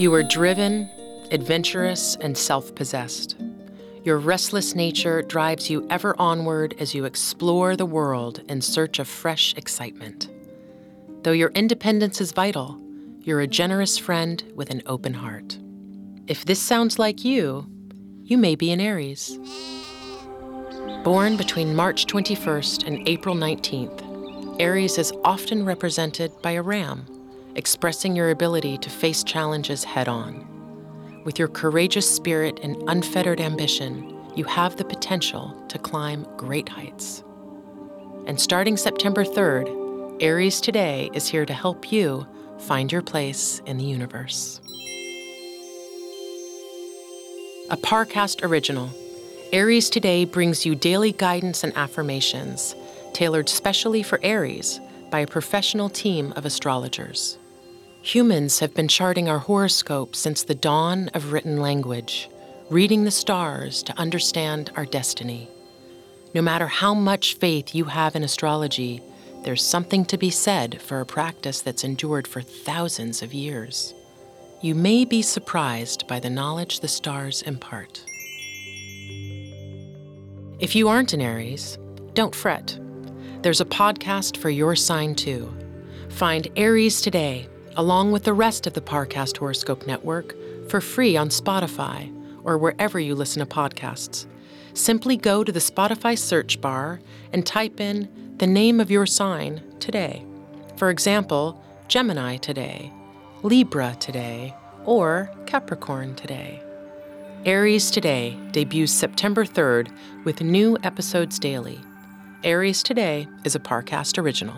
You are driven, adventurous, and self possessed. Your restless nature drives you ever onward as you explore the world in search of fresh excitement. Though your independence is vital, you're a generous friend with an open heart. If this sounds like you, you may be an Aries. Born between March 21st and April 19th, Aries is often represented by a ram, expressing your ability to face challenges head on. With your courageous spirit and unfettered ambition, you have the potential to climb great heights. And starting September 3rd, Aries Today is here to help you find your place in the universe. A Parcast original, Aries Today brings you daily guidance and affirmations tailored specially for Aries by a professional team of astrologers. Humans have been charting our horoscope since the dawn of written language, reading the stars to understand our destiny. No matter how much faith you have in astrology, there's something to be said for a practice that's endured for thousands of years. You may be surprised by the knowledge the stars impart. If you aren't an Aries, don't fret. There's a podcast for your sign too. Find Aries today along with the rest of the Parcast Horoscope Network, for free on Spotify or wherever you listen to podcasts. Simply go to the Spotify search bar and type in the name of your sign today. For example, Gemini today, Libra today, or Capricorn today. Aries Today debuts September 3rd with new episodes daily. Aries Today is a Parcast original.